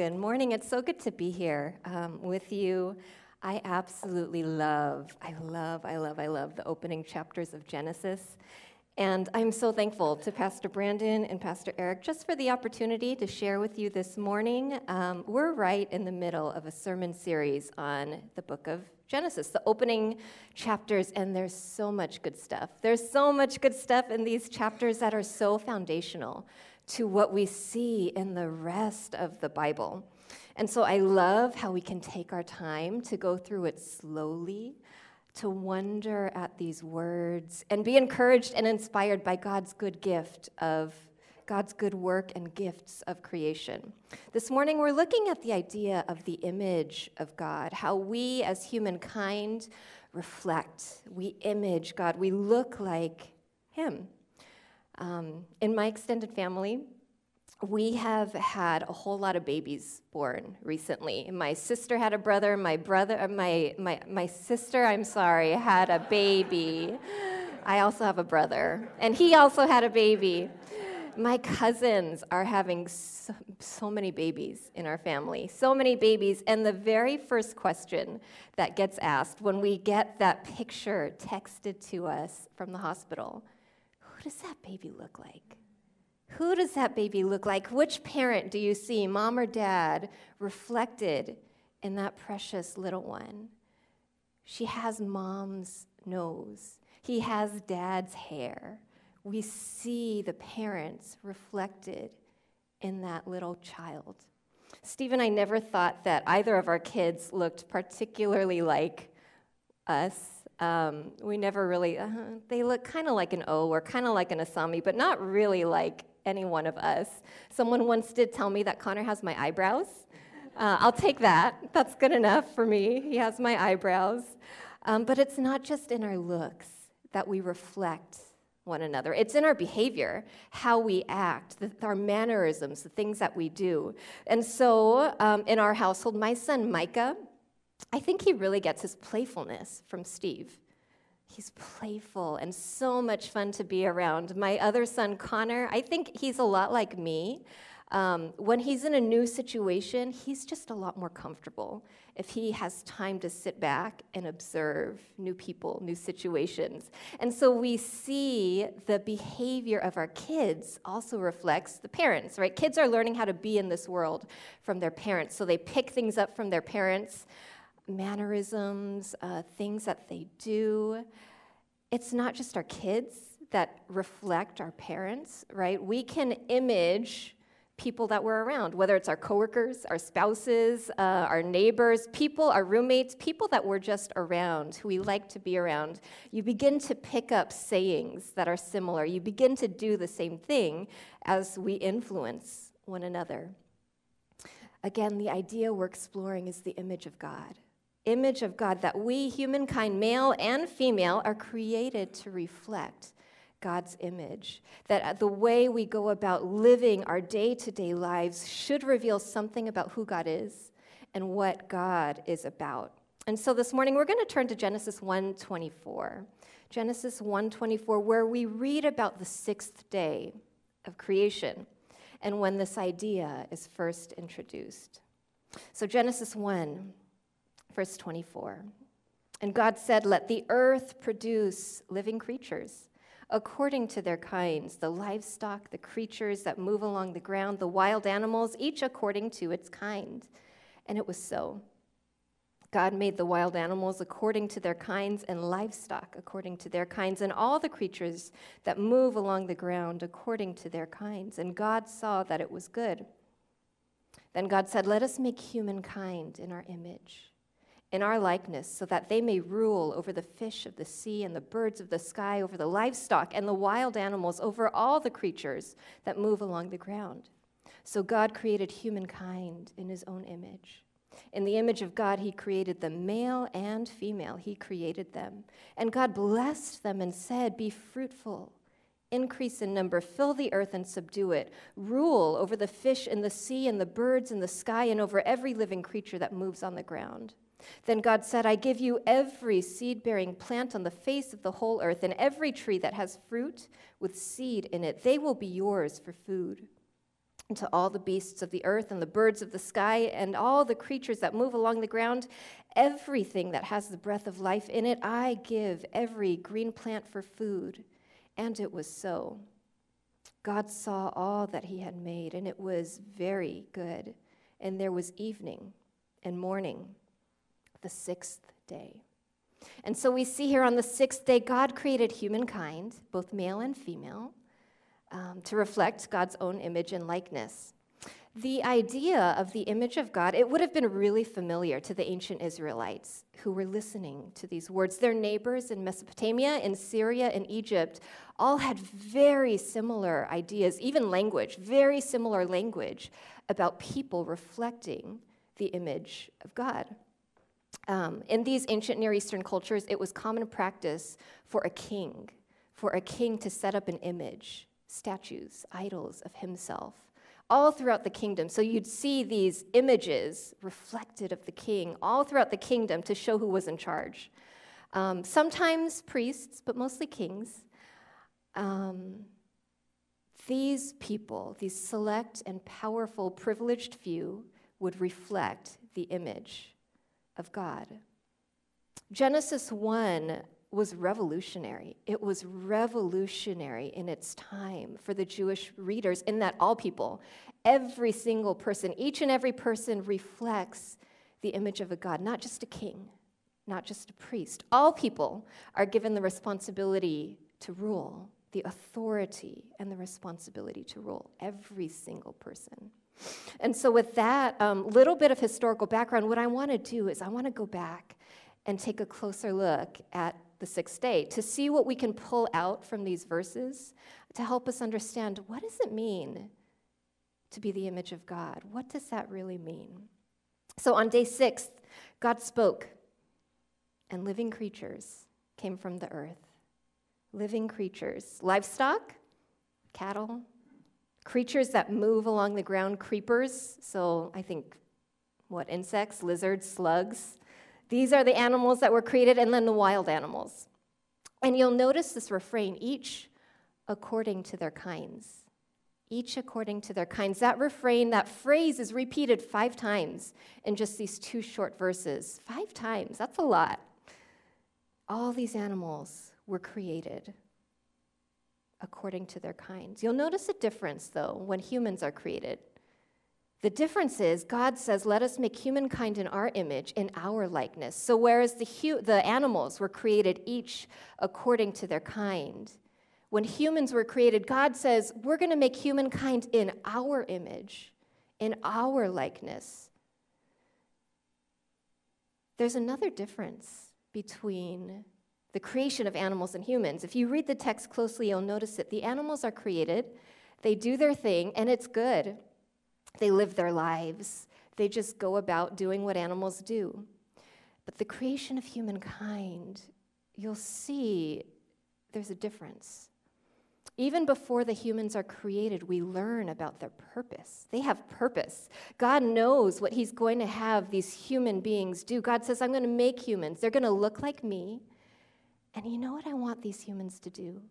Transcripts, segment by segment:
Good morning. It's so good to be here um, with you. I absolutely love, I love, I love, I love the opening chapters of Genesis. And I'm so thankful to Pastor Brandon and Pastor Eric just for the opportunity to share with you this morning. Um, we're right in the middle of a sermon series on the book of Genesis, the opening chapters, and there's so much good stuff. There's so much good stuff in these chapters that are so foundational to what we see in the rest of the Bible. And so I love how we can take our time to go through it slowly to wonder at these words and be encouraged and inspired by God's good gift of God's good work and gifts of creation. This morning, we're looking at the idea of the image of God, how we as humankind reflect, we image God, we look like Him. Um, in my extended family, we have had a whole lot of babies born recently. My sister had a brother, my brother, uh, my, my, my sister, I'm sorry, had a baby. I also have a brother, and he also had a baby. My cousins are having so, so, many babies in our family, so many babies. And the very first question that gets asked when we get that picture texted to us from the hospital who does that baby look like? Who does that baby look like? Which parent do you see, mom or dad, reflected in that precious little one? She has mom's nose, he has dad's hair. We see the parents reflected in that little child. Steve and I never thought that either of our kids looked particularly like us um, we never really, uh, they look kind of like an O or kind of like an Asami, but not really like any one of us. Someone once did tell me that Connor has my eyebrows. Uh, I'll take that. That's good enough for me. He has my eyebrows. Um, but it's not just in our looks that we reflect one another. It's in our behavior, how we act, the, our mannerisms, the things that we do. And so um, in our household, my son Micah, I think he really gets his playfulness from Steve. He's playful and so much fun to be around. My other son, Connor, I think he's a lot like me. Um, when he's in a new situation, he's just a lot more comfortable if he has time to sit back and observe new people, new situations. And so we see the behavior of our kids also reflects the parents, right? Kids are learning how to be in this world from their parents. So they pick things up from their parents mannerisms, uh, things that they do. It's not just our kids that reflect our parents, right? We can image people that we're around, whether it's our coworkers, our spouses, uh, our neighbors, people, our roommates, people that we're just around, who we like to be around. You begin to pick up sayings that are similar. You begin to do the same thing as we influence one another. Again, the idea we're exploring is the image of God image of God, that we, humankind, male and female, are created to reflect God's image. That uh, the way we go about living our day to day lives should reveal something about who God is and what God is about. And so this morning we're going to turn to Genesis 1:24. Genesis 1:24 where we read about the 6th day of creation and when this idea is first introduced. So Genesis 1 Verse 24. And God said, Let the earth produce living creatures according to their kinds the livestock, the creatures that move along the ground, the wild animals, each according to its kind. And it was so. God made the wild animals according to their kinds, and livestock according to their kinds, and all the creatures that move along the ground according to their kinds. And God saw that it was good. Then God said, Let us make humankind in our image in our likeness, so that they may rule over the fish of the sea and the birds of the sky, over the livestock and the wild animals, over all the creatures that move along the ground. So God created humankind in his own image. In the image of God, he created them, male and female, he created them. And God blessed them and said, Be fruitful, increase in number, fill the earth and subdue it, rule over the fish in the sea and the birds in the sky, and over every living creature that moves on the ground. Then God said, I give you every seed bearing plant on the face of the whole earth, and every tree that has fruit with seed in it. They will be yours for food. and to all the beasts of the earth and the birds of the sky and all the creatures that move along the ground, everything that has the breath of life in it, I give every green plant for food. And it was so. God saw all that he had made, and it was very good. And there was evening and morning, the sixth day. And so we see here on the sixth day, God created humankind, both male and female, um, to reflect God's own image and likeness. The idea of the image of God, it would have been really familiar to the ancient Israelites who were listening to these words. Their neighbors in Mesopotamia, in Syria, in Egypt, all had very similar ideas, even language, very similar language about people reflecting the image of God. Um, in these ancient Near Eastern cultures, it was common practice for a king, for a king to set up an image, statues, idols of himself all throughout the kingdom. So you'd see these images reflected of the king all throughout the kingdom to show who was in charge. Um, sometimes priests, but mostly kings. Um, these people, these select and powerful, privileged few, would reflect the image of God. Genesis 1 was revolutionary. It was revolutionary in its time for the Jewish readers, in that all people, every single person, each and every person reflects the image of a God, not just a king, not just a priest. All people are given the responsibility to rule, the authority and the responsibility to rule, every single person. And so, with that um, little bit of historical background, what I want to do is I want to go back and take a closer look at the sixth day to see what we can pull out from these verses to help us understand what does it mean to be the image of God? What does that really mean? So on day six, God spoke, and living creatures came from the earth. Living creatures, livestock, cattle, creatures that move along the ground, creepers. So I think what, insects, lizards, slugs, these are the animals that were created, and then the wild animals. And you'll notice this refrain each according to their kinds. Each according to their kinds. That refrain, that phrase is repeated five times in just these two short verses. Five times, that's a lot. All these animals were created according to their kinds. You'll notice a difference, though, when humans are created. The difference is God says, Let us make humankind in our image, in our likeness. So, whereas the, hu- the animals were created each according to their kind, when humans were created, God says, We're going to make humankind in our image, in our likeness. There's another difference between the creation of animals and humans. If you read the text closely, you'll notice that the animals are created, they do their thing, and it's good. They live their lives. They just go about doing what animals do. But the creation of humankind, you'll see there's a difference. Even before the humans are created, we learn about their purpose. They have purpose. God knows what He's going to have these human beings do. God says, I'm going to make humans. They're going to look like me. And you know what I want these humans to do?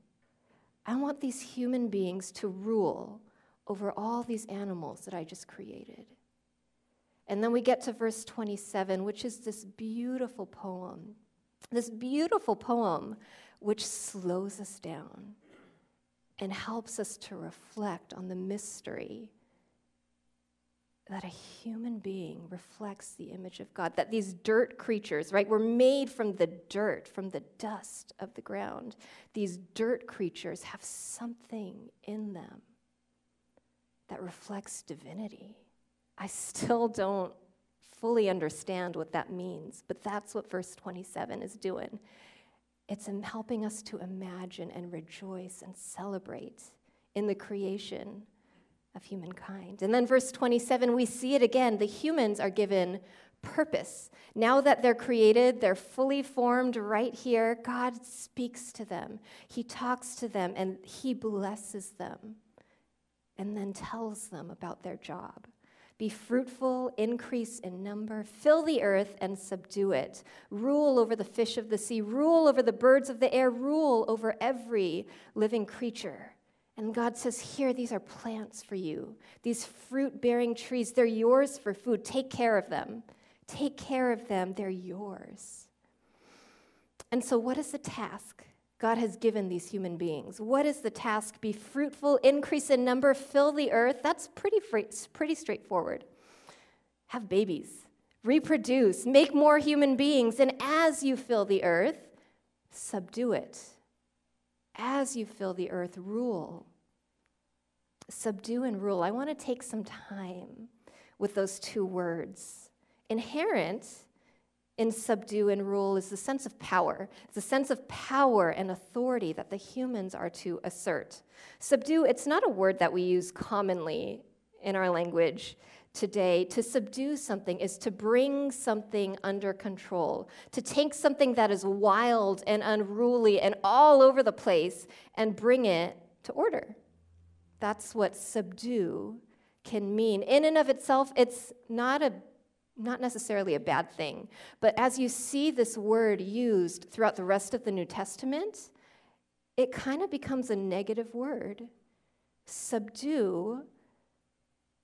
I want these human beings to rule over all these animals that I just created. And then we get to verse 27, which is this beautiful poem. This beautiful poem which slows us down and helps us to reflect on the mystery that a human being reflects the image of God, that these dirt creatures, right, were made from the dirt, from the dust of the ground. These dirt creatures have something in them that reflects divinity. I still don't fully understand what that means, but that's what verse 27 is doing. It's helping us to imagine and rejoice and celebrate in the creation of humankind. And then, verse 27, we see it again. The humans are given purpose. Now that they're created, they're fully formed right here. God speaks to them, He talks to them, and He blesses them and then tells them about their job. Be fruitful, increase in number, fill the earth and subdue it. Rule over the fish of the sea, rule over the birds of the air, rule over every living creature. And God says, Here, these are plants for you. These fruit bearing trees, they're yours for food. Take care of them. Take care of them. They're yours. And so, what is the task God has given these human beings? What is the task? Be fruitful, increase in number, fill the earth. That's pretty, pretty straightforward. Have babies, reproduce, make more human beings, and as you fill the earth, subdue it. As you fill the earth, rule subdue and rule, I want to take some time with those two words. Inherent in subdue and rule is the sense of power. It's a sense of power and authority that the humans are to assert. Subdue, it's not a word that we use commonly in our language today. To subdue something is to bring something under control, to take something that is wild and unruly and all over the place and bring it to order. That's what subdue can mean. In and of itself, it's not a not necessarily a bad thing. But as you see this word used throughout the rest of the New Testament, it kind of becomes a negative word. Subdue,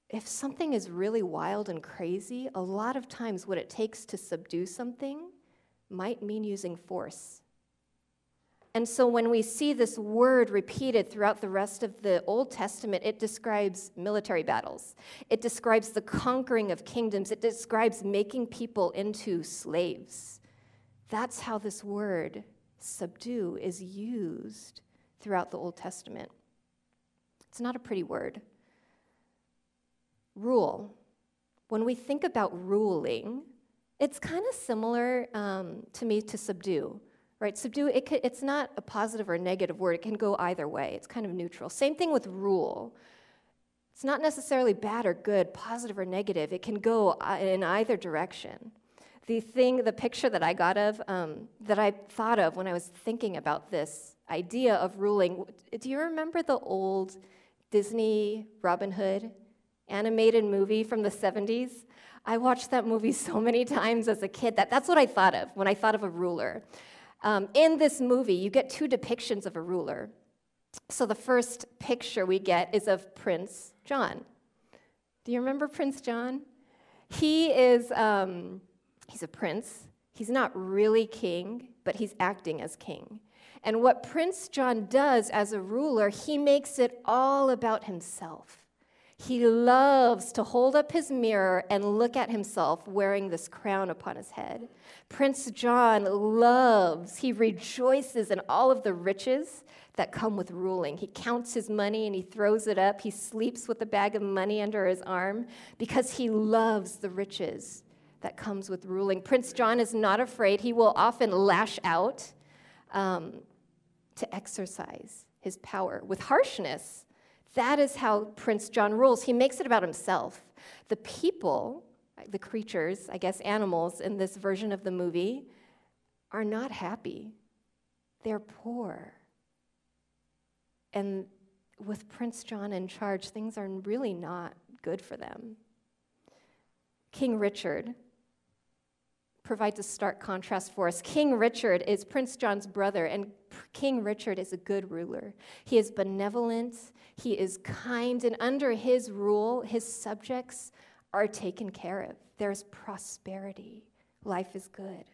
if something is really wild and crazy, a lot of times what it takes to subdue something might mean using force. And so when we see this word repeated throughout the rest of the Old Testament, it describes military battles. It describes the conquering of kingdoms. It describes making people into slaves. That's how this word, subdue, is used throughout the Old Testament. It's not a pretty word. Rule. When we think about ruling, it's kind of similar um, to me to subdue right? Subdue, it it's not a positive or negative word. It can go either way. It's kind of neutral. Same thing with rule. It's not necessarily bad or good, positive or negative. It can go uh, in either direction. The thing, the picture that I got of, um, that I thought of when I was thinking about this idea of ruling, do you remember the old Disney Robin Hood animated movie from the 70s? I watched that movie so many times as a kid that that's what I thought of when I thought of a ruler. Um, in this movie, you get two depictions of a ruler. So the first picture we get is of Prince John. Do you remember Prince John? He is, um, he's a prince. He's not really king, but he's acting as king. And what Prince John does as a ruler, he makes it all about himself. He loves to hold up his mirror and look at himself wearing this crown upon his head. Prince John loves, he rejoices in all of the riches that come with ruling. He counts his money and he throws it up. He sleeps with a bag of money under his arm because he loves the riches that comes with ruling. Prince John is not afraid. He will often lash out um, to exercise his power with harshness that is how Prince John rules. He makes it about himself. The people, the creatures, I guess animals in this version of the movie, are not happy. They're poor. And with Prince John in charge, things are really not good for them. King Richard provides a stark contrast for us. King Richard is Prince John's brother, and King Richard is a good ruler. He is benevolent, he is kind, and under his rule, his subjects are taken care of. There's prosperity, life is good.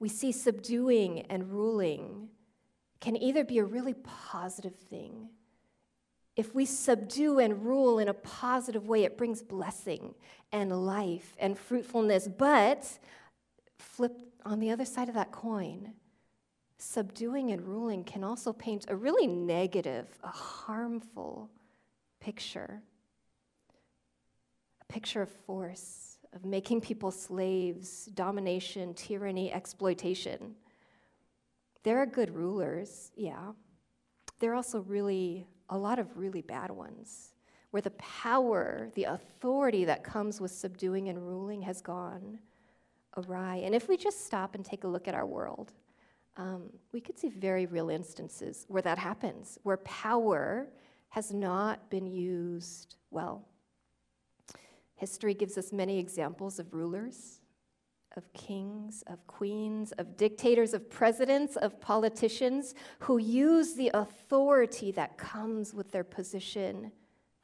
We see subduing and ruling can either be a really positive thing if we subdue and rule in a positive way, it brings blessing and life and fruitfulness. But flip on the other side of that coin, subduing and ruling can also paint a really negative, a harmful picture. A picture of force, of making people slaves, domination, tyranny, exploitation. There are good rulers, yeah. They're also really a lot of really bad ones, where the power, the authority that comes with subduing and ruling has gone awry. And if we just stop and take a look at our world, um, we could see very real instances where that happens, where power has not been used well. History gives us many examples of rulers, of kings, of queens, of dictators, of presidents, of politicians who use the authority that comes with their position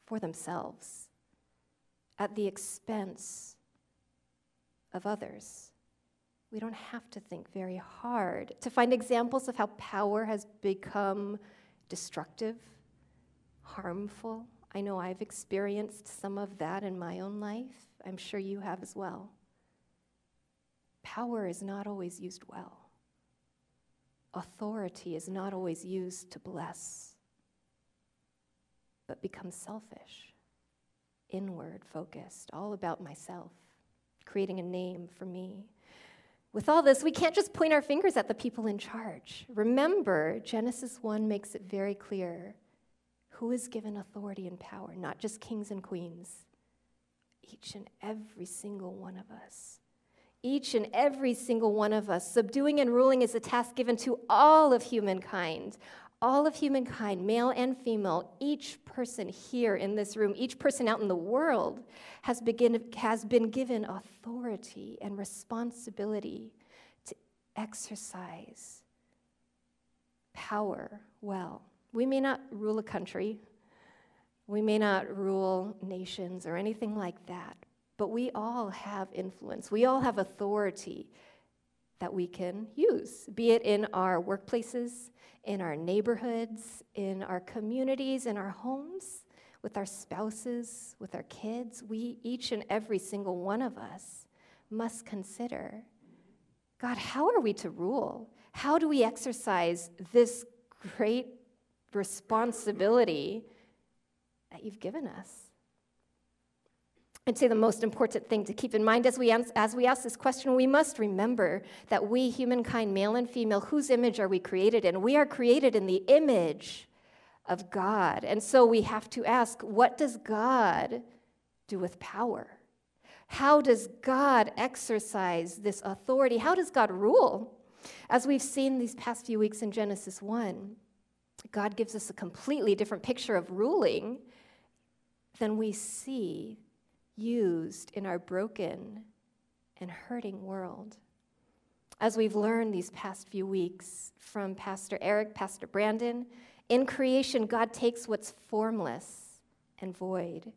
for themselves at the expense of others. We don't have to think very hard to find examples of how power has become destructive, harmful. I know I've experienced some of that in my own life. I'm sure you have as well. Power is not always used well. Authority is not always used to bless, but becomes selfish, inward focused, all about myself, creating a name for me. With all this, we can't just point our fingers at the people in charge. Remember, Genesis 1 makes it very clear who is given authority and power, not just kings and queens, each and every single one of us. Each and every single one of us. Subduing and ruling is a task given to all of humankind. All of humankind, male and female, each person here in this room, each person out in the world has, begin, has been given authority and responsibility to exercise power well. We may not rule a country, we may not rule nations or anything like that, but we all have influence. We all have authority that we can use, be it in our workplaces, in our neighborhoods, in our communities, in our homes, with our spouses, with our kids. We, each and every single one of us, must consider God, how are we to rule? How do we exercise this great responsibility that you've given us. I'd say the most important thing to keep in mind as we, as we ask this question, we must remember that we, humankind, male and female, whose image are we created in? We are created in the image of God. And so we have to ask, what does God do with power? How does God exercise this authority? How does God rule? As we've seen these past few weeks in Genesis 1, God gives us a completely different picture of ruling than we see used in our broken and hurting world. As we've learned these past few weeks from Pastor Eric, Pastor Brandon, in creation, God takes what's formless and void.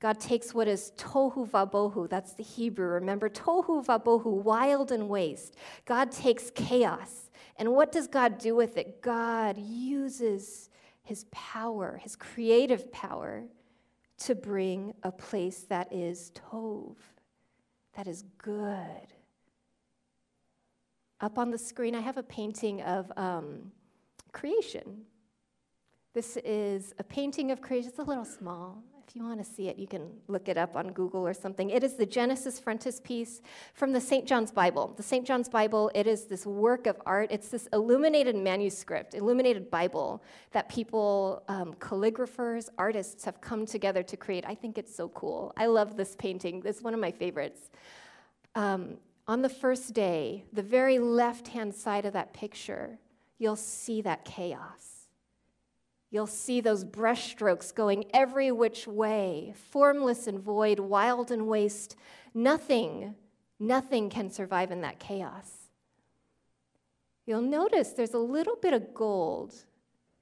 God takes what is tohu vabohu, that's the Hebrew, remember? Tohu vabohu, wild and waste. God takes chaos. And what does God do with it? God uses his power, his creative power, to bring a place that is tov, that is good. Up on the screen, I have a painting of um, creation. This is a painting of creation. It's a little small. If you want to see it, you can look it up on Google or something. It is the Genesis frontispiece from the St. John's Bible. The St. John's Bible, it is this work of art. It's this illuminated manuscript, illuminated Bible that people, um, calligraphers, artists have come together to create. I think it's so cool. I love this painting. It's one of my favorites. Um, on the first day, the very left hand side of that picture, you'll see that chaos You'll see those brushstrokes going every which way, formless and void, wild and waste. Nothing, nothing can survive in that chaos. You'll notice there's a little bit of gold,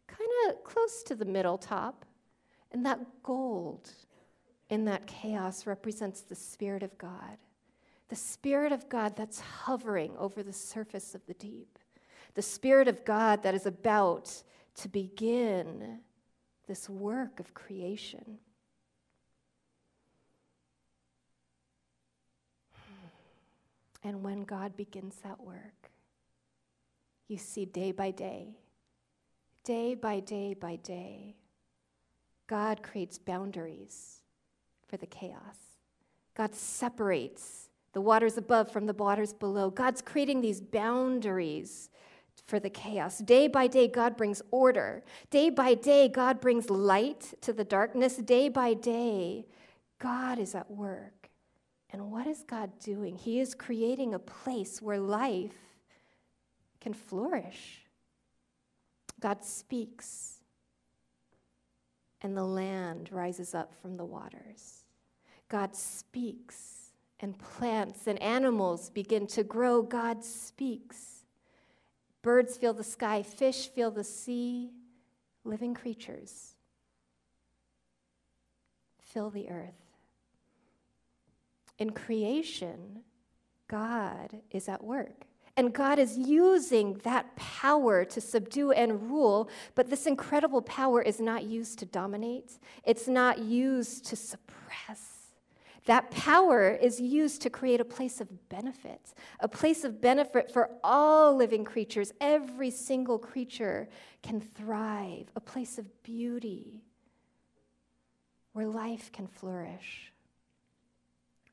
kind of close to the middle top. And that gold in that chaos represents the Spirit of God. The Spirit of God that's hovering over the surface of the deep. The Spirit of God that is about to begin this work of creation. And when God begins that work, you see day by day, day by day by day, God creates boundaries for the chaos. God separates the waters above from the waters below. God's creating these boundaries for the chaos. Day by day, God brings order. Day by day, God brings light to the darkness. Day by day, God is at work. And what is God doing? He is creating a place where life can flourish. God speaks, and the land rises up from the waters. God speaks, and plants and animals begin to grow. God speaks. Birds feel the sky, fish feel the sea, living creatures fill the earth. In creation, God is at work. And God is using that power to subdue and rule, but this incredible power is not used to dominate, it's not used to suppress. That power is used to create a place of benefit, a place of benefit for all living creatures. Every single creature can thrive, a place of beauty where life can flourish.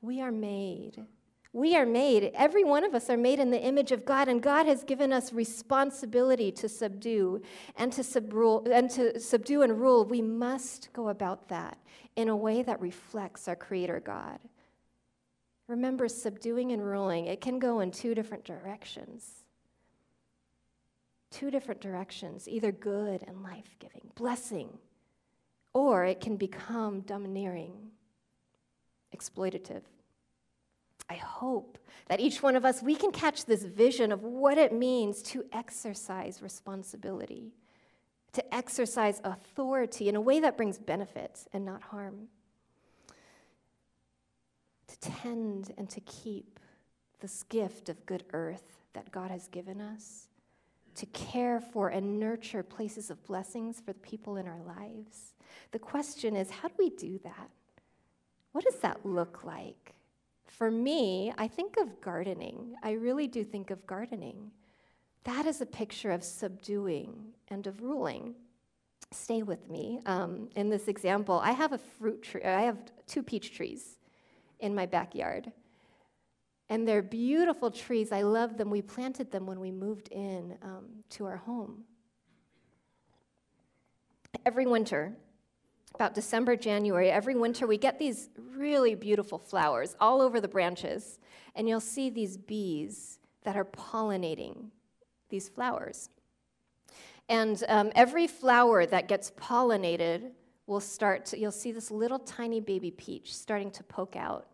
We are made we are made, every one of us are made in the image of God, and God has given us responsibility to subdue and to, subrule, and to subdue and rule. We must go about that in a way that reflects our Creator God. Remember, subduing and ruling, it can go in two different directions. Two different directions, either good and life giving, blessing, or it can become domineering, exploitative. I hope that each one of us, we can catch this vision of what it means to exercise responsibility, to exercise authority in a way that brings benefit and not harm, to tend and to keep this gift of good earth that God has given us, to care for and nurture places of blessings for the people in our lives. The question is how do we do that? What does that look like? For me, I think of gardening. I really do think of gardening. That is a picture of subduing and of ruling. Stay with me. Um, in this example, I have a fruit tree, I have two peach trees in my backyard. And they're beautiful trees. I love them. We planted them when we moved in um, to our home. Every winter, about December, January, every winter, we get these really beautiful flowers all over the branches. And you'll see these bees that are pollinating these flowers. And um, every flower that gets pollinated will start to, you'll see this little tiny baby peach starting to poke out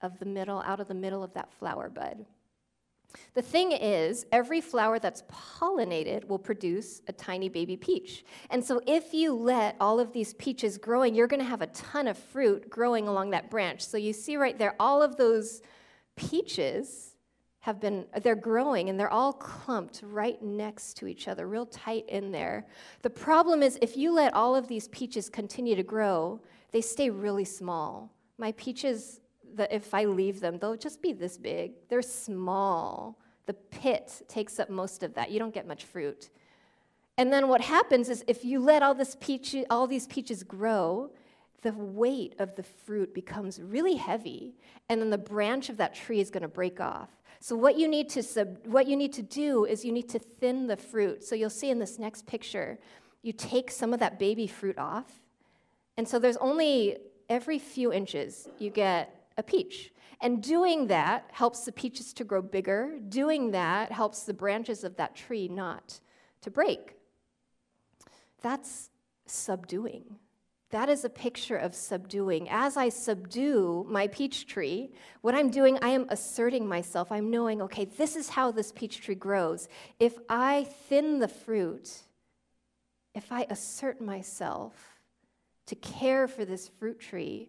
of the middle, out of the middle of that flower bud. The thing is, every flower that's pollinated will produce a tiny baby peach. And so, if you let all of these peaches growing, you're going to have a ton of fruit growing along that branch. So, you see right there, all of those peaches have been, they're growing and they're all clumped right next to each other, real tight in there. The problem is, if you let all of these peaches continue to grow, they stay really small. My peaches that if I leave them, they'll just be this big. They're small. The pit takes up most of that. You don't get much fruit. And then what happens is if you let all, this peach, all these peaches grow, the weight of the fruit becomes really heavy, and then the branch of that tree is going to break off. So what you need to sub, what you need to do is you need to thin the fruit. So you'll see in this next picture, you take some of that baby fruit off, and so there's only every few inches you get a peach. And doing that helps the peaches to grow bigger. Doing that helps the branches of that tree not to break. That's subduing. That is a picture of subduing. As I subdue my peach tree, what I'm doing, I am asserting myself. I'm knowing, okay, this is how this peach tree grows. If I thin the fruit, if I assert myself to care for this fruit tree,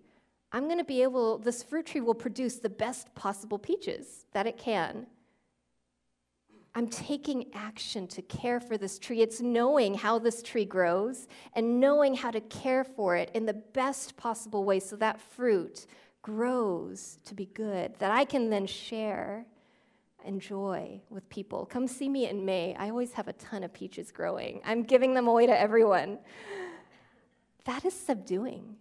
I'm going to be able, this fruit tree will produce the best possible peaches that it can. I'm taking action to care for this tree. It's knowing how this tree grows and knowing how to care for it in the best possible way so that fruit grows to be good, that I can then share, and joy with people. Come see me in May. I always have a ton of peaches growing. I'm giving them away to everyone. That is subduing.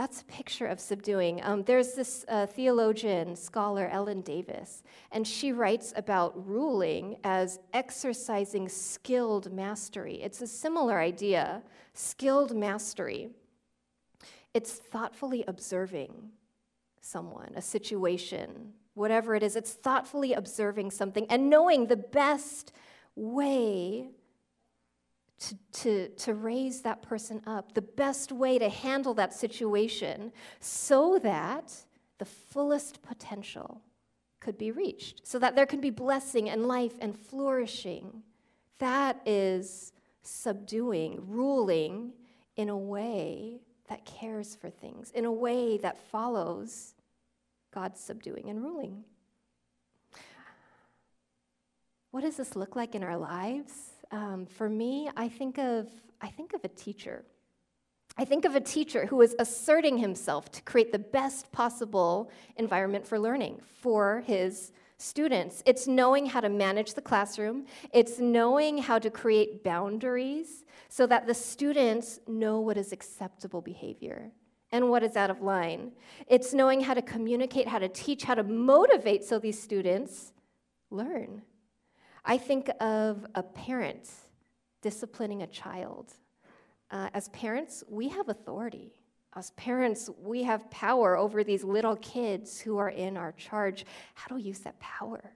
That's a picture of subduing. Um, there's this uh, theologian, scholar, Ellen Davis, and she writes about ruling as exercising skilled mastery. It's a similar idea skilled mastery. It's thoughtfully observing someone, a situation, whatever it is. It's thoughtfully observing something and knowing the best way to, to, to raise that person up, the best way to handle that situation so that the fullest potential could be reached, so that there can be blessing and life and flourishing. That is subduing, ruling in a way that cares for things, in a way that follows God's subduing and ruling. What does this look like in our lives? Um, for me, I think of I think of a teacher. I think of a teacher who is asserting himself to create the best possible environment for learning for his students. It's knowing how to manage the classroom, it's knowing how to create boundaries so that the students know what is acceptable behavior and what is out of line. It's knowing how to communicate, how to teach, how to motivate so these students learn. I think of a parent disciplining a child. Uh, as parents, we have authority. As parents, we have power over these little kids who are in our charge. How do we use that power?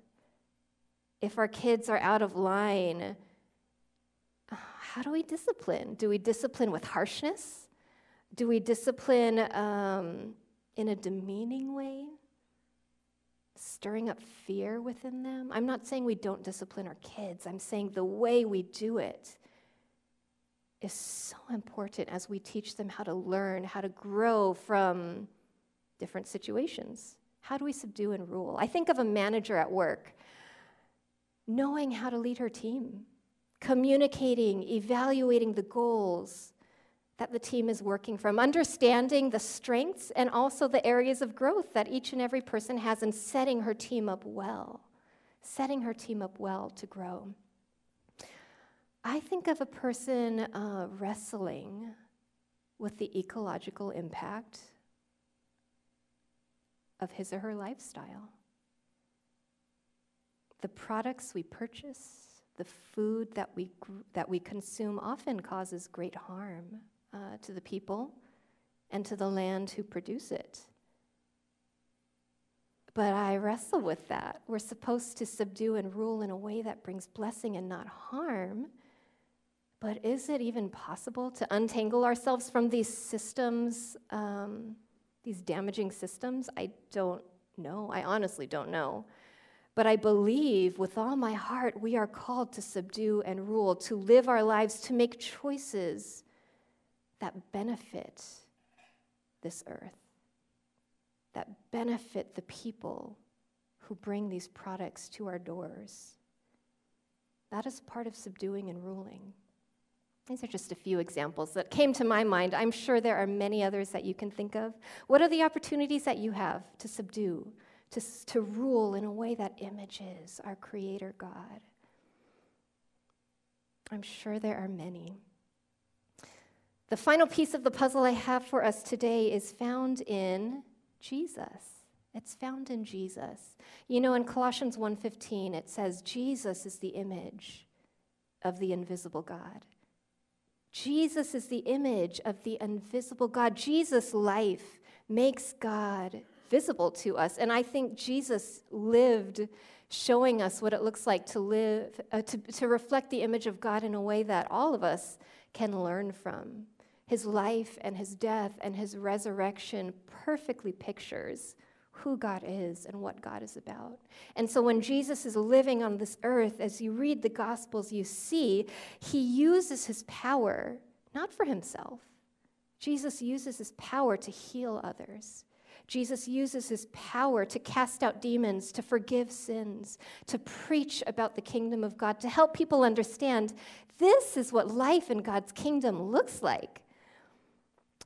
If our kids are out of line, uh, how do we discipline? Do we discipline with harshness? Do we discipline um, in a demeaning way? Stirring up fear within them? I'm not saying we don't discipline our kids, I'm saying the way we do it is so important as we teach them how to learn, how to grow from different situations. How do we subdue and rule? I think of a manager at work knowing how to lead her team, communicating, evaluating the goals that the team is working from, understanding the strengths and also the areas of growth that each and every person has, and setting her team up well, setting her team up well to grow. I think of a person uh, wrestling with the ecological impact of his or her lifestyle. The products we purchase, the food that we, that we consume often causes great harm uh, to the people and to the land who produce it. But I wrestle with that. We're supposed to subdue and rule in a way that brings blessing and not harm. But is it even possible to untangle ourselves from these systems, um, these damaging systems? I don't know. I honestly don't know. But I believe with all my heart we are called to subdue and rule, to live our lives, to make choices that benefit this earth, that benefit the people who bring these products to our doors. That is part of subduing and ruling. These are just a few examples that came to my mind. I'm sure there are many others that you can think of. What are the opportunities that you have to subdue, to, to rule in a way that images our Creator God? I'm sure there are many. The final piece of the puzzle I have for us today is found in Jesus. It's found in Jesus. You know in Colossians 1:15 it says Jesus is the image of the invisible God. Jesus is the image of the invisible God. Jesus' life makes God visible to us. And I think Jesus lived showing us what it looks like to live, uh, to, to reflect the image of God in a way that all of us can learn from. His life and his death and his resurrection perfectly pictures who God is and what God is about. And so when Jesus is living on this earth, as you read the Gospels, you see he uses his power not for himself. Jesus uses his power to heal others. Jesus uses his power to cast out demons, to forgive sins, to preach about the kingdom of God, to help people understand this is what life in God's kingdom looks like.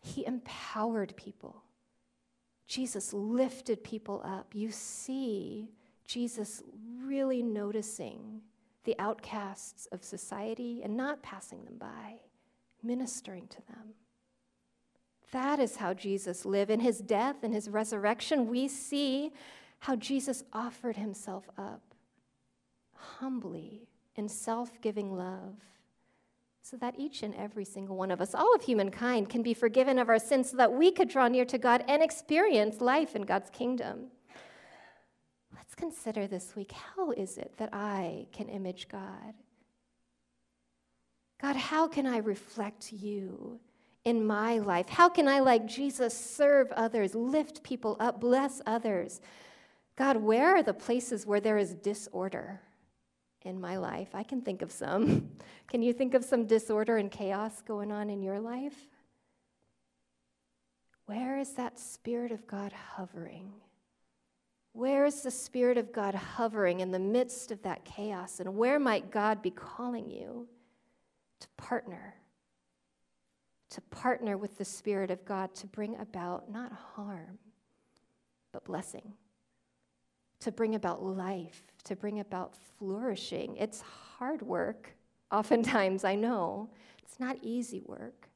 He empowered people. Jesus lifted people up. You see Jesus really noticing the outcasts of society and not passing them by, ministering to them. That is how Jesus lived. In his death and his resurrection, we see how Jesus offered himself up humbly in self giving love so that each and every single one of us, all of humankind, can be forgiven of our sins so that we could draw near to God and experience life in God's kingdom. Let's consider this week how is it that I can image God? God, how can I reflect you in my life? How can I, like Jesus, serve others, lift people up, bless others? God, where are the places where there is disorder in my life? I can think of some. Can you think of some disorder and chaos going on in your life? Where is that Spirit of God hovering? Where is the Spirit of God hovering in the midst of that chaos? And where might God be calling you to partner? To partner with the Spirit of God to bring about not harm, but blessing. To bring about life, to bring about flourishing. It's hard work, oftentimes, I know. It's not easy work,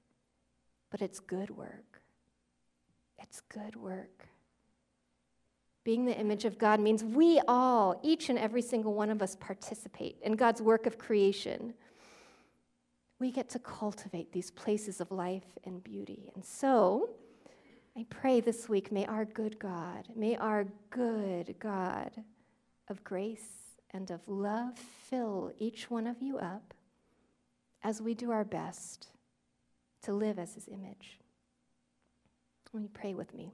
but it's good work. It's good work. Being the image of God means we all, each and every single one of us, participate in God's work of creation. We get to cultivate these places of life and beauty. And so, I pray this week, may our good God, may our good God of grace and of love fill each one of you up as we do our best to live as his image. Will you pray with me?